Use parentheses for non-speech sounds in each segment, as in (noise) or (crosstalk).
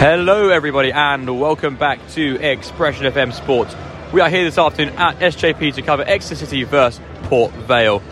Hello, everybody, and welcome back to Expression FM Sports. We are here this afternoon at SJP to cover Exeter City versus Port Vale.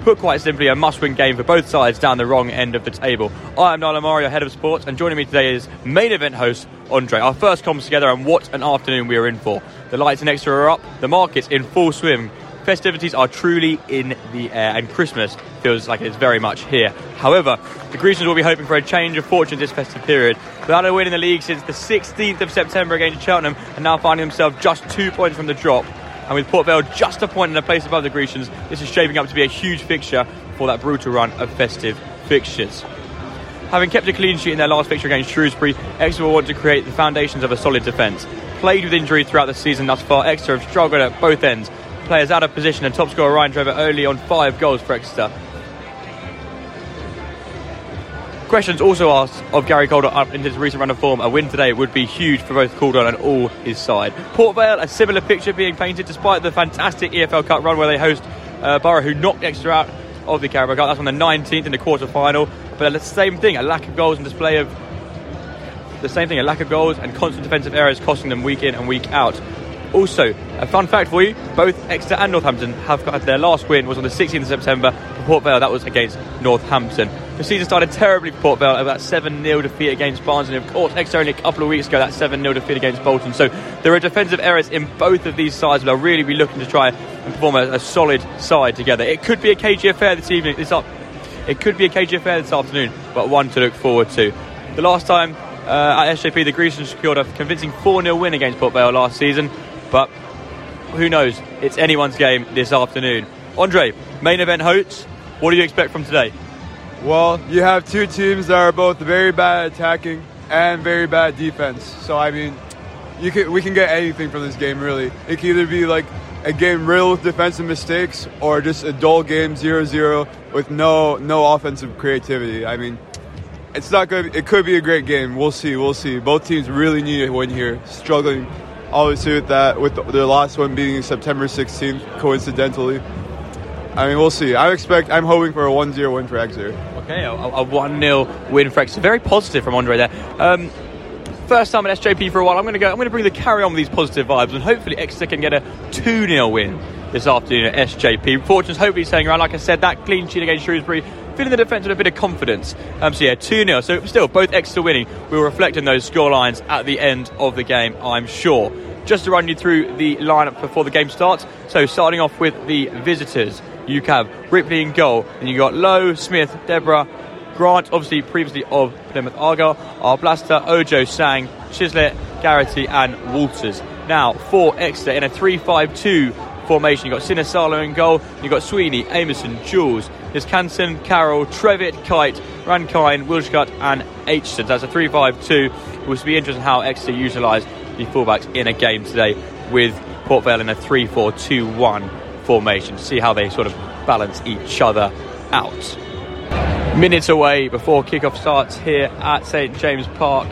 Put quite simply, a must win game for both sides down the wrong end of the table. I am Niall O'Mara, head of sports, and joining me today is main event host Andre. Our first comms together, and what an afternoon we are in for. The lights in Exeter are up, the market's in full swim, festivities are truly in the air, and Christmas feels like it's very much here. However, the Grecians will be hoping for a change of fortune this festive period. Without a win in the league since the 16th of September against Cheltenham, and now finding themselves just two points from the drop. And with Port Vale just a point and a place above the Grecians, this is shaping up to be a huge fixture for that brutal run of festive fixtures. Having kept a clean sheet in their last fixture against Shrewsbury, Exeter will want to create the foundations of a solid defence. Played with injury throughout the season thus far, Exeter have struggled at both ends. Players out of position and top scorer Ryan Trevitt only on five goals for Exeter. Questions also asked of Gary Caldwell up into his recent run of form. A win today would be huge for both Caldwell and all his side. Port Vale, a similar picture being painted despite the fantastic EFL Cup run where they host uh, Borough, who knocked Exeter out of the Carabao Cup. That's on the 19th in the quarter final. But the same thing, a lack of goals and display of the same thing, a lack of goals and constant defensive errors costing them week in and week out. Also, a fun fact for you: both Exeter and Northampton have got their last win was on the 16th of September for Port Vale. That was against Northampton. The season started terribly for Port Vale, about 7 0 defeat against Barnsley, and of course, Exeter only a couple of weeks ago, that 7 0 defeat against Bolton. So there are defensive errors in both of these sides, but they'll really be looking to try and perform a, a solid side together. It could be a KG affair this evening. This up, it could be a KG affair this afternoon, but one to look forward to. The last time uh, at SJP, the Grecians secured a convincing 4 0 win against Port Vale last season, but who knows? It's anyone's game this afternoon. Andre, main event hosts, what do you expect from today? Well, you have two teams that are both very bad attacking and very bad defense. So I mean, you can we can get anything from this game really. It can either be like a game riddled with defensive mistakes or just a dull game 0-0 with no no offensive creativity. I mean, it's not good. It could be a great game. We'll see. We'll see. Both teams really need a win here. Struggling, obviously, with that. With their last one being September 16th, coincidentally. I mean, we'll see. I expect. I'm hoping for a 1-0 win for Exeter. Okay, a, a 1 0 win for Exeter. Very positive from Andre there. Um, first time at SJP for a while. I'm going to go. I'm going to bring the carry on with these positive vibes, and hopefully Exeter can get a 2 0 win this afternoon at SJP. Fortune's hopefully staying around. Like I said, that clean sheet against Shrewsbury, filling the defence with a bit of confidence. Um, so yeah, 2 0. So still, both Exeter winning. We'll reflect on those score lines at the end of the game, I'm sure. Just to run you through the lineup before the game starts. So starting off with the visitors you have Ripley in goal, and you got Lowe, Smith, Debrah, Grant, obviously previously of Plymouth Argyle, Arblaster, Ojo, Sang, Chislett, Garrity, and Walters. Now for Exeter in a 3-5-2 formation, you've got Sinisalo in goal, you've got Sweeney, Aimson, Jules, there's Canson, Carroll, Trevitt, Kite, Rankine, Wildschut, and Aitchison. That's a 3-5-2. It will be interesting how Exeter utilise the fullbacks in a game today with Port Vale in a 3-4-2-1 formation to see how they sort of balance each other out. Minutes away before kickoff starts here at St James Park.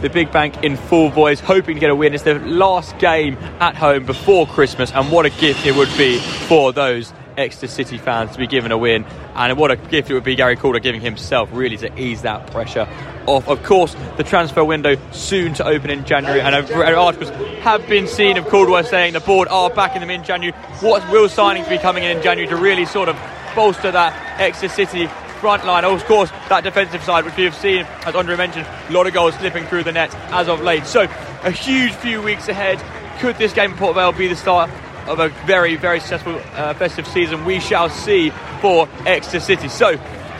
The Big Bank in full voice, hoping to get a win. It's the last game at home before Christmas, and what a gift it would be for those Exeter City fans to be given a win. And what a gift it would be Gary Caldwell giving himself really to ease that pressure off. Of course, the transfer window soon to open in January, and uh, uh, articles have been seen of Caldwell saying the board are backing them in January. What will signings be coming in in January to really sort of bolster that Exeter City front line. Of course, that defensive side, which we have seen, as Andre mentioned, a lot of goals slipping through the net as of late. So, a huge few weeks ahead. Could this game at Port Vale be the start of a very, very successful uh, festive season? We shall see for Exeter City. So,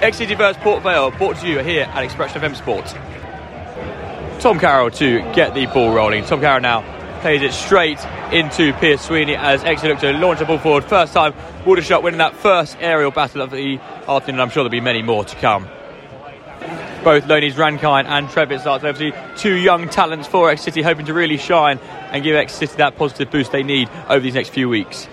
Exeter City versus Port Vale, brought to you here at Expression of FM Sports. Tom Carroll to get the ball rolling. Tom Carroll now plays it straight into Pierce Sweeney as Exeter look to launch the ball forward. First time Wildschut winning that first aerial battle of the afternoon. I'm sure there'll be many more to come. Both Loney's Rankine and Trevitt starts obviously two young talents for Exeter City hoping to really shine and give Exeter City that positive boost they need over these next few weeks.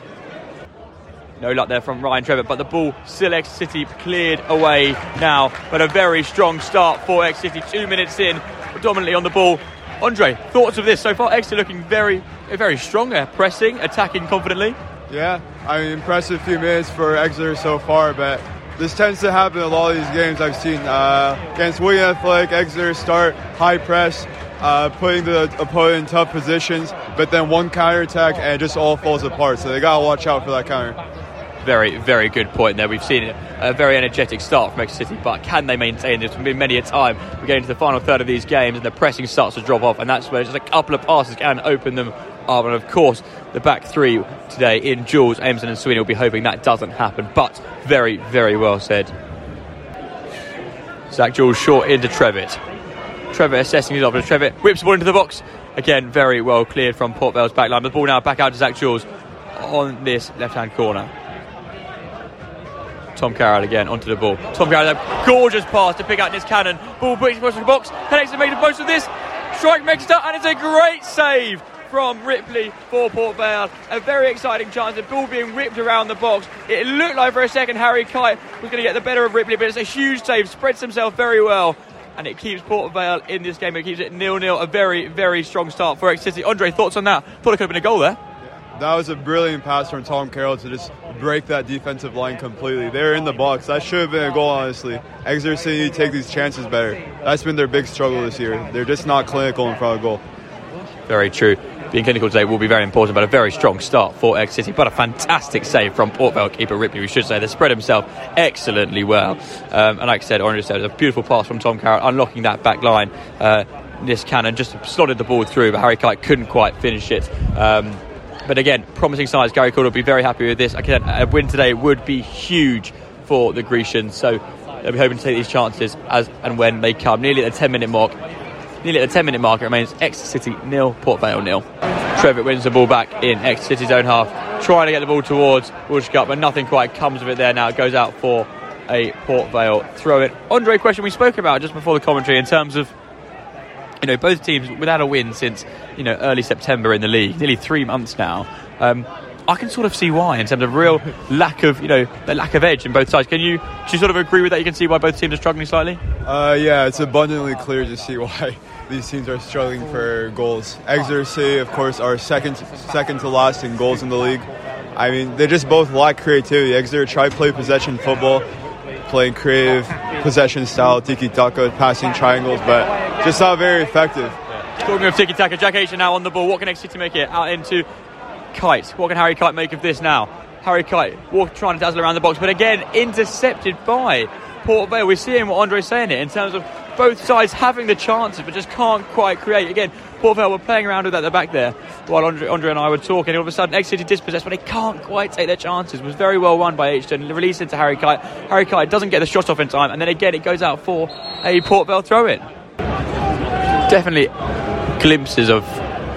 No luck there from Ryan Trevitt, but the ball still Exeter City cleared away now. But a very strong start for Exeter City. Two minutes in, predominantly on the ball. Andre, thoughts of this so far? Exeter looking very, very strong there, pressing, attacking confidently. Yeah, I mean, impressive few minutes for Exeter so far, but this tends to happen in a lot of these games I've seen. Uh, against Wigan Athletic, Exeter start high press, uh, putting the opponent in tough positions, but then one counter attack and it just all falls apart. So they gotta watch out for that counter. Very, very good point there. We've seen a very energetic start from Exeter City, but can they maintain this? There's been many a time we get into the final third of these games and the pressing starts to drop off, and that's where just a couple of passes can open them up. And of course, the back three today in Jules, Aimson, and Sweeney will be hoping that doesn't happen. But very, very well said. Zach Jules short into Trevitt. Trevitt assessing his options. Trevitt whips the ball into the box. Again, very well cleared from Port Vale's back line. The ball now back out to Zach Jules on this left hand corner. Tom Carroll again onto the ball. Tom Carroll, a gorgeous pass to pick out Niskanen. Ball breaks across the box. Connects to make the most of this. Strike makes it up, and it's a great save from Ripley for Port Vale. A very exciting chance. The ball being whipped around the box. It looked like for a second Harry Kite was going to get the better of Ripley, but it's a huge save. Spreads himself very well. And it keeps Port Vale in this game. It keeps it nil-nil. A very, very strong start for X City. Andre, thoughts on that? Thought it could have been a goal there. That was a brilliant pass from Tom Carroll to just break that defensive line completely. They're in the box. That should have been a goal, honestly. Exeter City need to take these chances better. That's been their big struggle this year. They're just not clinical in front of goal. Very true being clinical today will be very important, but a very strong start for X City. But a fantastic save from Port Vale keeper Ripley, we should say. They spread himself excellently well. Um, and like I said, Orange said, a beautiful pass from Tom Carroll, unlocking that back line. Uh, Niskanen just slotted the ball through, but Harry Kite couldn't quite finish it. Um, but again, promising signs. Gary Caldwell will be very happy with this. Again, a win today would be huge for the Grecians. So they'll be hoping to take these chances as and when they come. Nearly at the 10 minute mark. Nearly at the 10 minute mark, it remains Exeter City nil, Port Vale nil. Trevitt wins the ball back in Exeter City's own half, trying to get the ball towards Wildschut, but nothing quite comes of it there now. It goes out for a Port Vale throw it. Andre, question we spoke about just before the commentary in terms of you know both teams without a win since you know early September in the league, nearly three months now. Um, I can sort of see why in terms of real (laughs) lack of you know the lack of edge in both sides. Can you do you sort of agree with that? You can see why both teams are struggling slightly. Uh, yeah, it's abundantly clear to see (laughs) why these teams are struggling for goals. Exeter City, of course, are second second to last in goals in the league. I mean, they just both lack creativity. Exeter try play possession football, playing creative possession style, tiki taka, passing triangles, but just not very effective. Talking of tiki taka, Jack Aitchison now on the ball. What can Exeter make it out into Kite? What can Harry Kite make of this now? Harry Kite walk, trying to dazzle around the box, but again intercepted by Port Vale. We're seeing what Andre's saying it in terms of both sides having the chances but just can't quite create. Again, Port Vale were playing around with that at the back there while Andre, Andre and I were talking. All of a sudden, Exeter dispossessed, but they can't quite take their chances. It was very well won by Aitchison, released into Harry Kite. Harry Kite doesn't get the shot off in time, and then again it goes out for a Port Vale throw in. Definitely glimpses of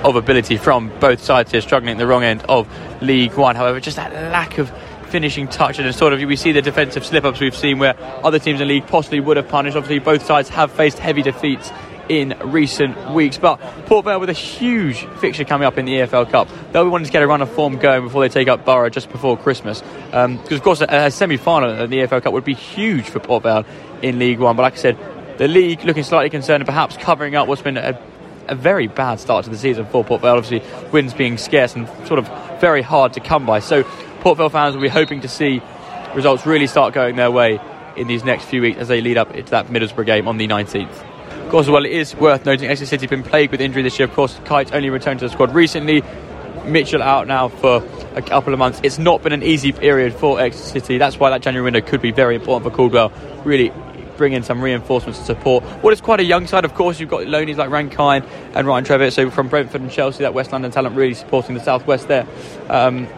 of ability from both sides here, struggling at the wrong end of League One. However, just that lack of finishing touch and sort of we see the defensive slip ups we've seen where other teams in the league possibly would have punished. Obviously, both sides have faced heavy defeats in recent weeks. But Port Vale with a huge fixture coming up in the EFL Cup. They'll be wanting to get a run of form going before they take up Borough just before Christmas. Because, um, of course, a, a semi final in the EFL Cup would be huge for Port Vale in League One. But like I said, the league looking slightly concerned perhaps covering up what's been a, a very bad start to the season for Port Vale. Obviously, wins being scarce and sort of very hard to come by. So Port Vale fans will be hoping to see results really start going their way in these next few weeks as they lead up into that Middlesbrough game on the 19th. Of course, well, it is worth noting Exeter City have been plagued with injury this year. Of course, Kite only returned to the squad recently. Mitchell out now for a couple of months. It's not been an easy period for Exeter City. That's why that January window could be very important for Caldwell. Really bring in some reinforcements to support what is quite a young side. Of course, you've got loanies like Rankine and Ryan Trevitt. So from Brentford and Chelsea, that West London talent really supporting the Southwest there. Um,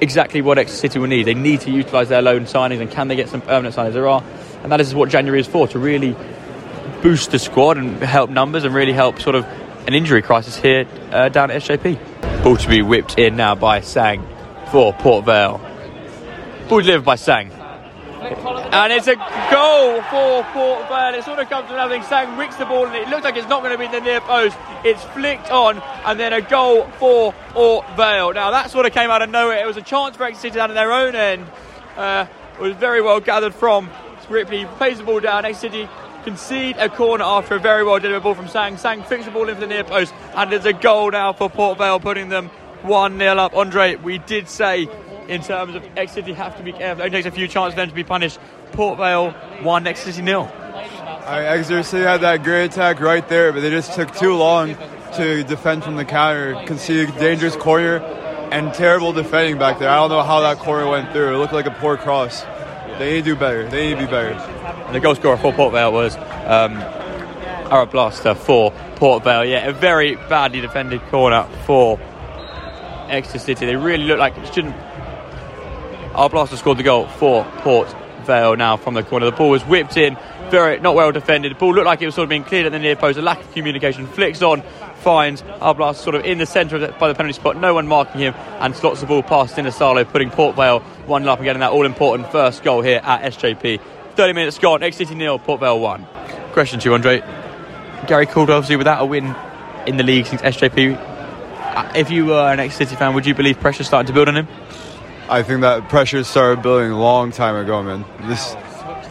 exactly what Exeter City will need. They need to utilise their loan signings, and can they get some permanent signings? There are, and that is what January is for to really boost the squad and help numbers and really help sort of an injury crisis here uh, down at SJP. Ball to be whipped in now by Sang for Port Vale. Ball delivered by Sang. And it's a goal for Port Vale. It sort of comes to nothing. Sang wicks the ball and it looks like it's not going to be in the near post. It's flicked on and then a goal for Port Vale. Now that sort of came out of nowhere. It was a chance for Exeter City down at their own end. Uh, it was very well gathered from Ripley. Plays the ball down. Exeter City concede a corner after a very well delivered ball from Sang. Sang flicks the ball into the near post and there's a goal now for Port Vale putting them 1 0 up. Andre, we did say in terms of Exeter have to be careful. It only takes a few chances for them to be punished. Port Vale 1, Exeter City nil. I mean, Exeter City had that great attack right there, but they just took too long to defend from the counter, conceded dangerous corner, and terrible defending back there. I don't know how that corner went through. It looked like a poor cross. They need to do better. They need to be better. The goal scorer for Port Vale was um, Arblaster for Port Vale. Yeah, a very badly defended corner for Exeter City. They really look like it shouldn't. Arblaster scored the goal for Port Vale now from the corner. The ball was whipped in, very not well defended. The ball looked like it was sort of being cleared at the near post. A lack of communication. Flicks on, finds Arab sort of in the centre of the, by the penalty spot. No one marking him, and slots the ball past Sinisalo, putting Port Vale one up and getting that all important first goal here at SJP. 30 minutes gone. Exeter City nil, Port Vale one. Question to you, Andre. Gary Caldwell, obviously, without a win in the league since SJP. uh, If you were an Exeter City fan, would you believe pressure starting to build on him? I think that pressure started building a long time ago, man. This,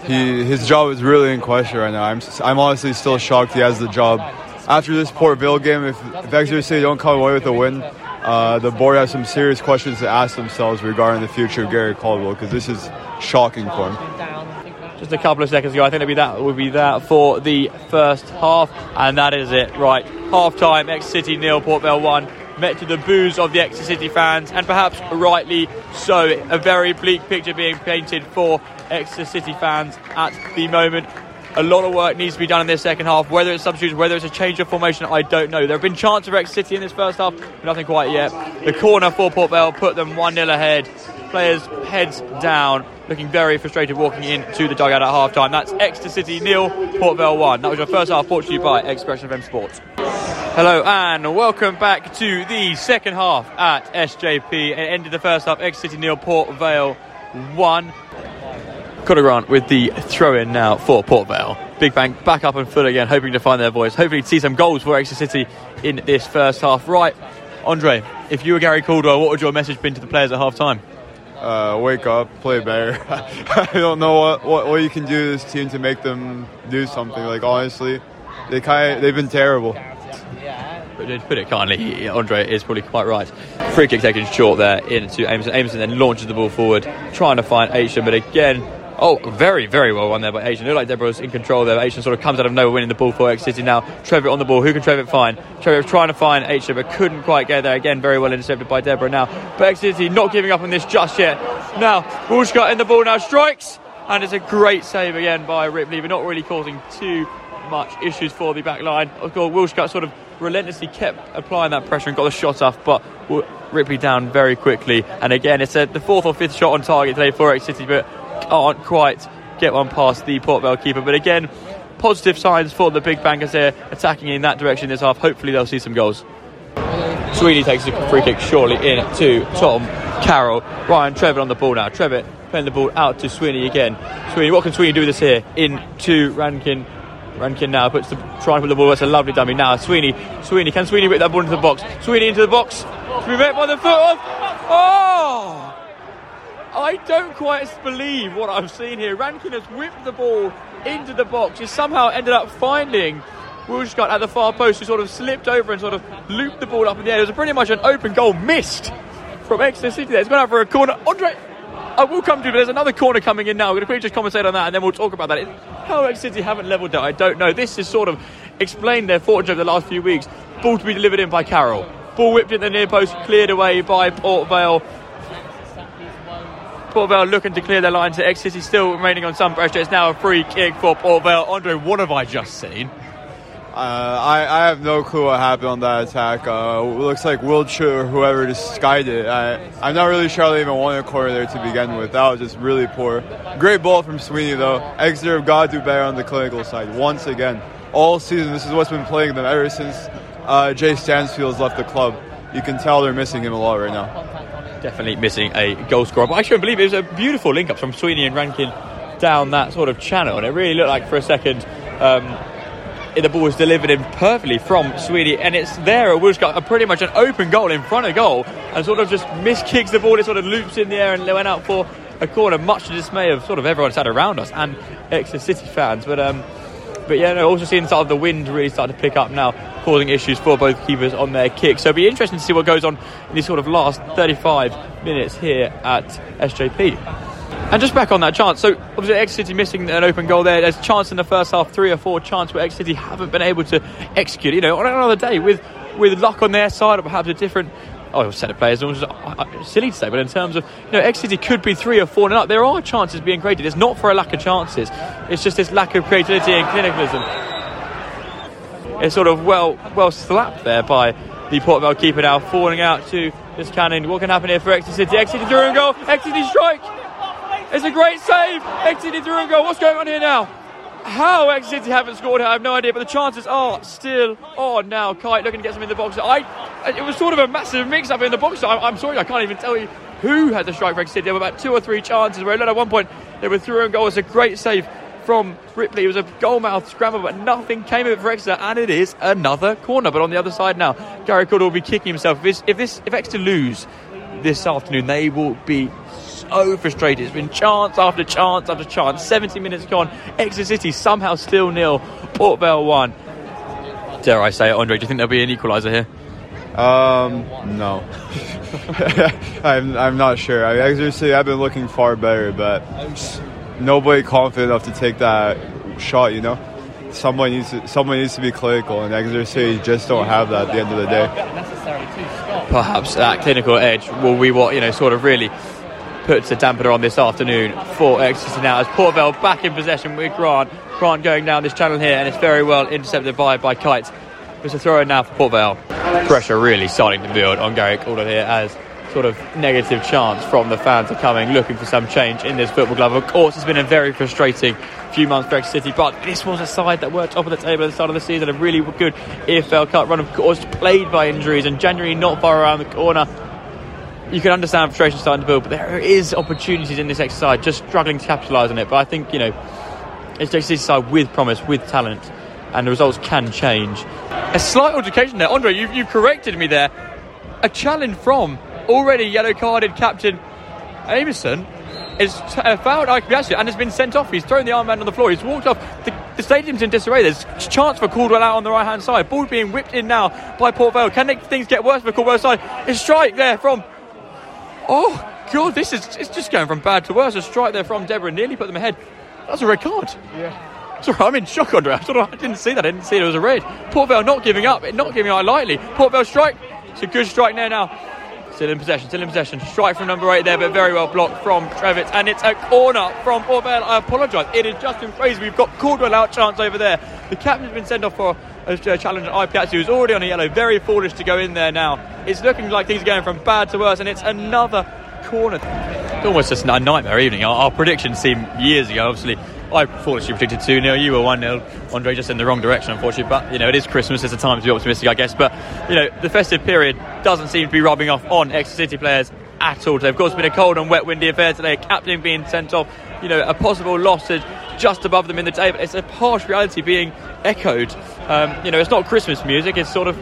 he, his job is really in question right now. I'm, I'm honestly still shocked he has the job. After this Port Vale game, if, if Exeter City don't come away with a win, uh, the board has some serious questions to ask themselves regarding the future of Gary Caldwell because this is shocking for him. Just a couple of seconds ago, I think that'd be that would be that for the first half, and that is it. Right, half time, Exeter City nil, Port Vale one. Met to the boos of the Exeter City fans, and perhaps rightly so. A very bleak picture being painted for Exeter City fans at the moment. A lot of work needs to be done in this second half. Whether it's substitutes, whether it's a change of formation, I don't know. There have been chances for Exeter City in this first half, but nothing quite yet. The corner for Port Vale put them 1 0 ahead. Players heads down, looking very frustrated walking into the dugout at half time. That's Exeter City nil, Port Vale 1. That was your first half brought to you by Expression FM Sports. Hello and welcome back to the second half at SJP. It ended the first half, Exeter City nil, Port Vale 1. Connor Grant with the throw in now for Port Vale. Big Bank back up and full again, hoping to find their voice, hopefully to see some goals for Exeter City in this first half. Right, Andre, if you were Gary Caldwell, what would your message been to the players at half time? Uh, wake up, play better. (laughs) I don't know what, what, what you can do to this team to make them do something. Like honestly, they kind they've been terrible. But to put it kindly, Andre is probably quite right. Free kick taken short there into Aimson. Aimson then launches the ball forward, trying to find Aisha, but again, oh, very, very well won there by Asian. It looked like Debrah was in control there. Asian sort of comes out of nowhere, winning the ball for Exeter City now. Trevitt on the ball. Who can Trevitt find? Trevitt trying to find Aisha, but couldn't quite get there. Again, very well intercepted by Debrah now. But Exeter City not giving up on this just yet. Now, Wildschut in the ball now strikes, and it's a great save again by Ripley, but not really causing too much issues for the back line. Of course, Wildschut sort of relentlessly kept applying that pressure and got the shot off, but Ripley down very quickly. And again, it's a, the fourth or fifth shot on target today for Exeter City, but can't quite get one past the Port Vale keeper. But again, positive signs for the big bankers here attacking in that direction this half. Hopefully, they'll see some goals. Sweeney takes a free kick shortly in to Tom Carroll. Ryan Trevitt on the ball now. Trevitt playing the ball out to Sweeney again. Sweeney, what can Sweeney do with this here? In to Rankine. Rankine now puts the trying to put the ball. That's a lovely dummy. Now Sweeney, Sweeney can Sweeney whip that ball into the box? Sweeney into the box. Be met by the foot of. Oh! I don't quite believe what I've seen here. Rankine has whipped the ball into the box. He somehow ended up finding Wildschut at the far post, who sort of slipped over and sort of looped the ball up in the air. It was pretty much an open goal missed from Exeter City. There, it's gone out for a corner. Andre. I will come to, but there's another corner coming in now. We're going to quickly just commentate on that, and then we'll talk about that. How Exeter City haven't levelled that, I don't know. This is sort of explained their fortune over the last few weeks. Ball to be delivered in by Carroll. Ball whipped in the near post, cleared away by Port Vale. Port Vale looking to clear their lines. To Exeter City still remaining on some pressure. It's now a free kick for Port Vale. Andre, what have I just seen? Uh, I, I have no clue what happened on that attack. Uh, looks like Wiltshire or whoever just skied it. I, I'm not really sure they even won a corner there to begin with. That was just really poor. Great ball from Sweeney, though. Exeter have got to do better on the clinical side once again. All season, this is what's been playing them ever since uh, Jay Stansfield's left the club. You can tell they're missing him a lot right now. Definitely missing a goal scorer. But I couldn't believe it was a beautiful link up from Sweeney and Rankine down that sort of channel. And it really looked like for a second. Um, the ball was delivered in perfectly from Sweeney, and it's there at Wildschut, a pretty much an open goal in front of goal, and sort of just miskicks the ball. It sort of loops in the air and went out for a corner, much to the dismay of sort of everyone sat around us and Exeter City fans. But um, but yeah, no, also seeing sort of the wind really start to pick up now, causing issues for both keepers on their kicks. So it'll be interesting to see what goes on in these sort of last 35 minutes here at SJP. And just back on that chance, so obviously Exeter City missing an open goal there. There's chance in the first half, three or four chance where Exeter City haven't been able to execute. You know, on another day with with luck on their side or perhaps a different oh, set of players. It was uh, silly to say, but in terms of you know, Exeter could be three or four and up. There are chances being created. It's not for a lack of chances. It's just this lack of creativity and clinicalism. It's sort of well well slapped there by the Port Vale keeper now, falling out to Niskanen. What can happen here for Exeter City? Exeter City through and goal. Exeter City strike. It's a great save. Exeter through and goal. What's going on here now? How Exeter City haven't scored I have no idea, but the chances are still on now. Kite looking to get some in the box. I, it was sort of a massive mix up in the box. I, am sorry, I can't even tell you who had the strike for Exeter City. There were about two or three chances where at one point they were through and goal. It's a great save from Ripley. It was a goalmouth scramble, but nothing came of it for Exeter, and it is another corner. But on the other side now, Gary Caldwell will be kicking himself. If if, this, if Exeter lose this afternoon, they will be so frustrated. It's been chance after chance after chance. 70 minutes gone. Exeter City somehow still nil. Port Vale one. Dare I say it, Andre? Do you think there'll be an equaliser here? Um, no. (laughs) I'm, I'm not sure. I Exeter City, I've been looking far better, but nobody confident enough to take that shot. You know, someone needs to, someone needs to be clinical, and Exeter City just don't have that at the end of the day. Perhaps that clinical edge will be what you know, sort of really puts a dampener on this afternoon for Exeter now as Port Vale back in possession with Grant. Grant going down this channel here and it's very well intercepted by, by Kite. It's a throw in now for Port Vale. Pressure really starting to build on Gary Caldwell here as sort of negative chance from the fans are coming, looking for some change in this football club. Of course, it's been a very frustrating few months for Exeter City, but this was a side that were top of the table at the start of the season, a really good EFL Cup run, of course, plagued by injuries, and January not far around the corner you can understand frustration starting to build, but there is opportunities in this exercise, just struggling to capitalise on it. But I think, you know, it's this side with promise, with talent, and the results can change. A slight altercation there. Andre, you, you corrected me there. A challenge from already yellow carded captain Aimson is uh, fouled Ikpeazu and has been sent off. He's thrown the armband on the floor. He's walked off. The, the stadium's in disarray. There's a chance for Caldwell out on the right hand side. Ball being whipped in now by Port Vale. Can things get worse for Caldwell side? A strike there from Oh, God, this is it's just going from bad to worse. A strike there from Debrah nearly put them ahead. That's a red card. Yeah. Sorry, I'm in shock, Andre. (laughs) I, I didn't see that. I didn't see it. It was a red. Port Vale not giving up, not giving up lightly. Port Vale strike. It's a good strike there now. Still in possession, still in possession. Strike from number eight there, but very well blocked from Trevitz. And it's a corner from Port Vale. I apologise. It is Justin Fraser. We've got Caldwell out chance over there. The captain's been sent off for a challenge at Ikpeazu, who's already on a yellow. Very foolish to go in there now. It's looking like things are going from bad to worse, and it's another corner. It's Almost just a nightmare evening. Our, our predictions seem years ago, obviously. I foolishly predicted 2 0. You were 1 0. Andre just in the wrong direction, unfortunately. But, you know, it is Christmas. It's a time to be optimistic, I guess. But, you know, the festive period doesn't seem to be rubbing off on Exeter City players at all. Today. Of course, it's been a cold and wet, windy affair today. A captain being sent off, you know, a possible loss just above them in the table. It's a harsh reality being echoed. Um, you know, it's not Christmas music, it's sort of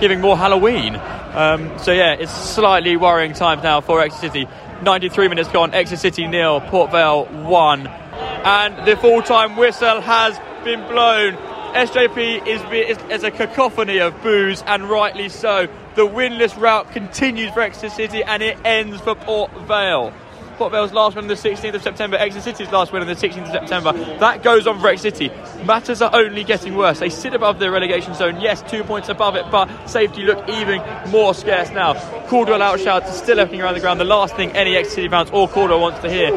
giving more Halloween. Um, so yeah, it's slightly worrying times now for Exeter City. 93 minutes gone, Exeter City nil, Port Vale one, and the full-time whistle has been blown. SJP is, is, is a cacophony of boos, and rightly so. The winless route continues for Exeter City, and it ends for Port Vale. Port Vale's last win on the 16th of September, Exeter City's last win on the 16th of September. That goes on for Exeter City. Matters are only getting worse. They sit above the relegation zone, yes, two points above it, but safety look even more scarce now. Caldwell outshouts, still looking around the ground. The last thing any Exeter City fans or Caldwell wants to hear.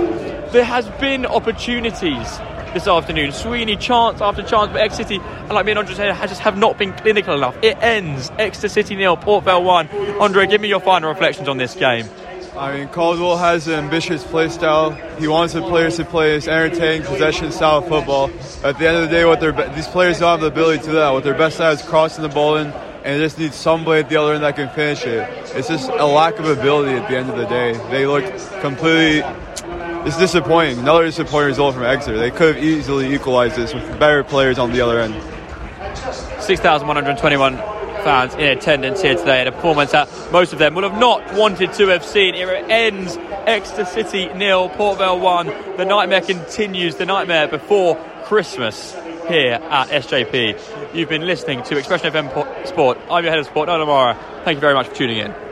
There has been opportunities this afternoon. Sweeney chance after chance, but Exeter City, like me and Andre said, just have not been clinical enough. It ends Exeter City nil, Port Vale one. Andre, give me your final reflections on this game. I mean, Caldwell has an ambitious play style. He wants the players to play this entertaining possession style football. At the end of the day, what they're these players don't have the ability to do that. What they're best at is crossing the ball in, and they just need somebody at the other end that can finish it. It's just a lack of ability at the end of the day. They look completely. It's disappointing. Another disappointing result from Exeter. They could have easily equalized this with better players on the other end. 6,121 fans in attendance here today a performance that most of them will have not wanted to have seen. It ends Exeter City nil, Port Vale one. The nightmare continues. The nightmare before Christmas here at SJP. You've been listening to Expression FM Sport. I'm your head of sport, Niall O'Mara. Thank you very much for tuning in.